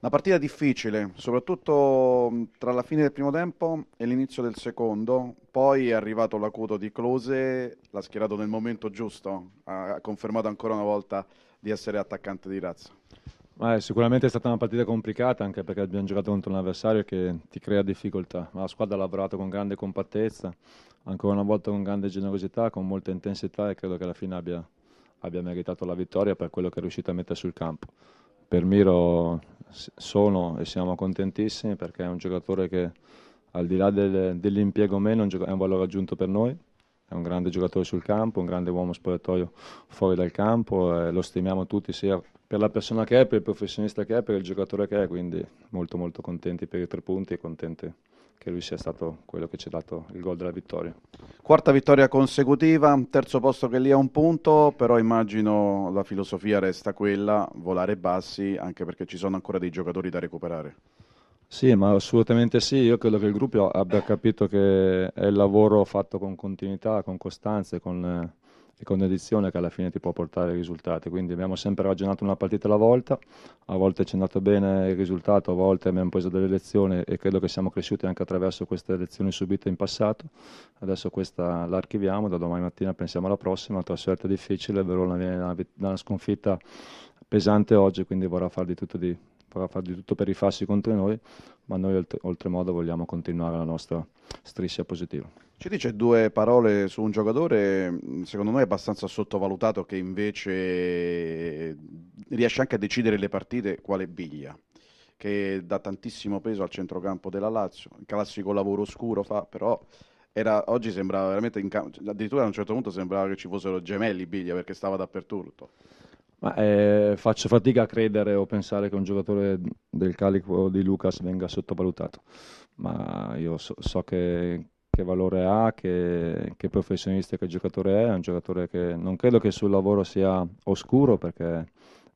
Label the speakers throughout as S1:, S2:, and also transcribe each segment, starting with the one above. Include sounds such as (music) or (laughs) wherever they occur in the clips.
S1: Una partita difficile, soprattutto tra la fine del primo tempo e l'inizio del secondo, poi è arrivato l'acuto di Close, l'ha schierato nel momento giusto, ha confermato ancora una volta di essere attaccante di razza.
S2: Eh, sicuramente è stata una partita complicata anche perché abbiamo giocato contro un avversario che ti crea difficoltà, ma la squadra ha lavorato con grande compattezza, ancora una volta con grande generosità, con molta intensità e credo che alla fine abbia, abbia meritato la vittoria per quello che è riuscito a mettere sul campo. Per Miro sono e siamo contentissimi perché è un giocatore che al di là del, dell'impiego o meno è un valore aggiunto per noi, è un grande giocatore sul campo, un grande uomo spogliatoio fuori dal campo e lo stimiamo tutti sia per la persona che è, per il professionista che è, per il giocatore che è, quindi molto molto contenti per i tre punti e contenti che lui sia stato quello che ci ha dato il gol della vittoria.
S1: Quarta vittoria consecutiva, terzo posto che lì a un punto, però immagino la filosofia resta quella, volare bassi, anche perché ci sono ancora dei giocatori da recuperare.
S2: Sì, ma assolutamente sì, io credo che il gruppo abbia capito che è il lavoro fatto con continuità, con costanza e con e con edizione che alla fine ti può portare i risultati. Quindi abbiamo sempre ragionato una partita alla volta, a volte ci è andato bene il risultato, a volte abbiamo preso delle lezioni e credo che siamo cresciuti anche attraverso queste lezioni subite in passato. Adesso questa l'archiviamo, da domani mattina pensiamo alla prossima, trasferta difficile, Verona viene da una, sconfitta pesante oggi, quindi vorrà fare di tutto di fare di tutto per rifarsi contro noi, ma noi oltremodo vogliamo continuare la nostra striscia positiva.
S1: Ci dice due parole su un giocatore, secondo noi abbastanza sottovalutato, che invece riesce anche a decidere le partite, quale Biglia, che dà tantissimo peso al centrocampo della Lazio, il classico lavoro oscuro fa, però era, oggi sembrava veramente, in campo, addirittura a un certo punto sembrava che ci fossero gemelli Biglia perché stava dappertutto.
S2: Ma, eh, faccio fatica a credere o pensare che un giocatore del calico di Lucas venga sottovalutato, ma io so, so che, che, valore ha, che, che professionista che giocatore è, è un giocatore che non credo che il suo lavoro sia oscuro perché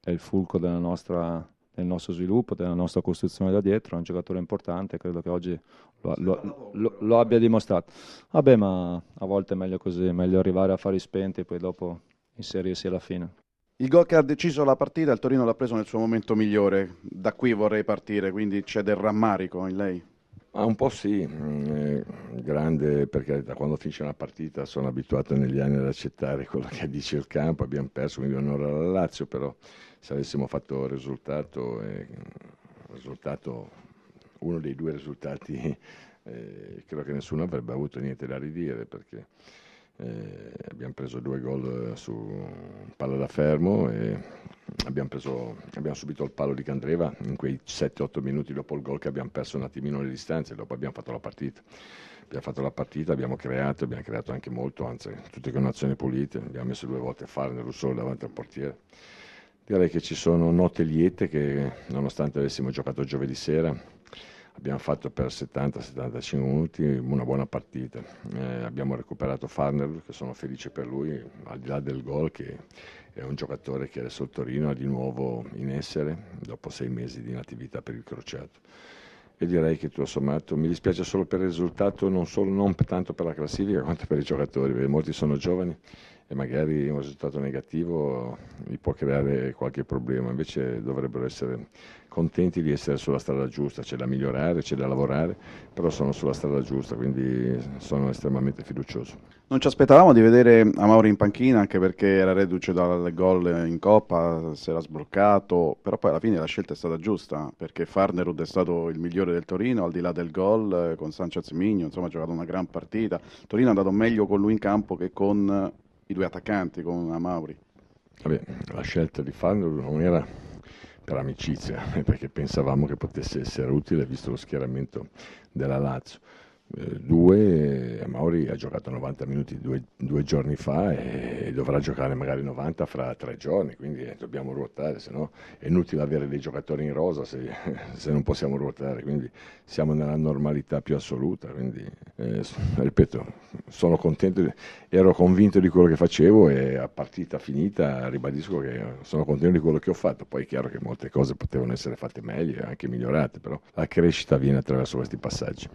S2: è il fulcro della nostra, del nostro sviluppo, della nostra costruzione da dietro, è un giocatore importante, credo che oggi lo, lo, lo, lo abbia dimostrato. Vabbè, ma a volte è meglio così, è meglio arrivare a fari spenti e poi dopo inserirsi alla fine.
S1: Il gol che ha deciso la partita, il Torino l'ha preso nel suo momento migliore. Da qui vorrei partire, quindi c'è del rammarico in lei?
S3: Ah, un po' sì, mm, grande perché da quando finisce una partita sono abituato negli anni ad accettare quello che dice il campo, abbiamo perso, quindi onore alla Lazio, però se avessimo fatto risultato, eh, risultato uno dei due risultati, (laughs) eh, credo che nessuno avrebbe avuto niente da ridire perché eh, abbiamo preso due gol eh, su palla da fermo e abbiamo, preso, abbiamo, subito il palo di Candreva in quei 7-8 minuti dopo il gol che abbiamo perso un attimino le distanze, dopo abbiamo fatto la partita. Abbiamo fatto la partita, abbiamo creato, abbiamo creato anche molto, anzi tutte con azioni pulite, abbiamo messo due volte nel solo davanti al portiere. Direi che ci sono note liete che nonostante avessimo giocato giovedì sera abbiamo fatto per 70-75 minuti una buona partita. Eh, abbiamo recuperato Farner, che sono felice per lui, al di là del gol, che è un giocatore che adesso il Torino è di nuovo in essere, dopo sei mesi di inattività per il crociato. E direi che tutto sommato mi dispiace solo per il risultato, non, solo, non tanto per la classifica quanto per i giocatori, perché molti sono giovani e magari un risultato negativo gli può creare qualche problema, invece dovrebbero essere contenti di essere sulla strada giusta, c'è da migliorare, c'è da lavorare, però sono sulla strada giusta, quindi sono estremamente fiducioso.
S1: Non ci aspettavamo di vedere Amauri in panchina anche perché era reduce dal gol in Coppa, si era sbloccato, però poi alla fine la scelta è stata giusta perché Farnerud è stato il migliore del Torino al di là del gol con Sanchez Migno, insomma ha giocato una gran partita. Torino è andato meglio con lui in campo che con i due attaccanti, con Amauri.
S3: Vabbè, la scelta di Farnerud non era per amicizia, (laughs) perché pensavamo che potesse essere utile visto lo schieramento della Lazio. Eh, due, Mauri ha giocato 90 minuti due, due, giorni fa e dovrà giocare magari 90 fra tre giorni, quindi eh, dobbiamo ruotare, se no è inutile avere dei giocatori in rosa se, (laughs) se, non possiamo ruotare, quindi siamo nella normalità più assoluta, quindi eh, (laughs) ripeto, sono contento, ero convinto di quello che facevo e a partita finita ribadisco che sono contento di quello che ho fatto, poi è chiaro che molte cose potevano essere fatte meglio e anche migliorate, però la crescita viene attraverso questi passaggi.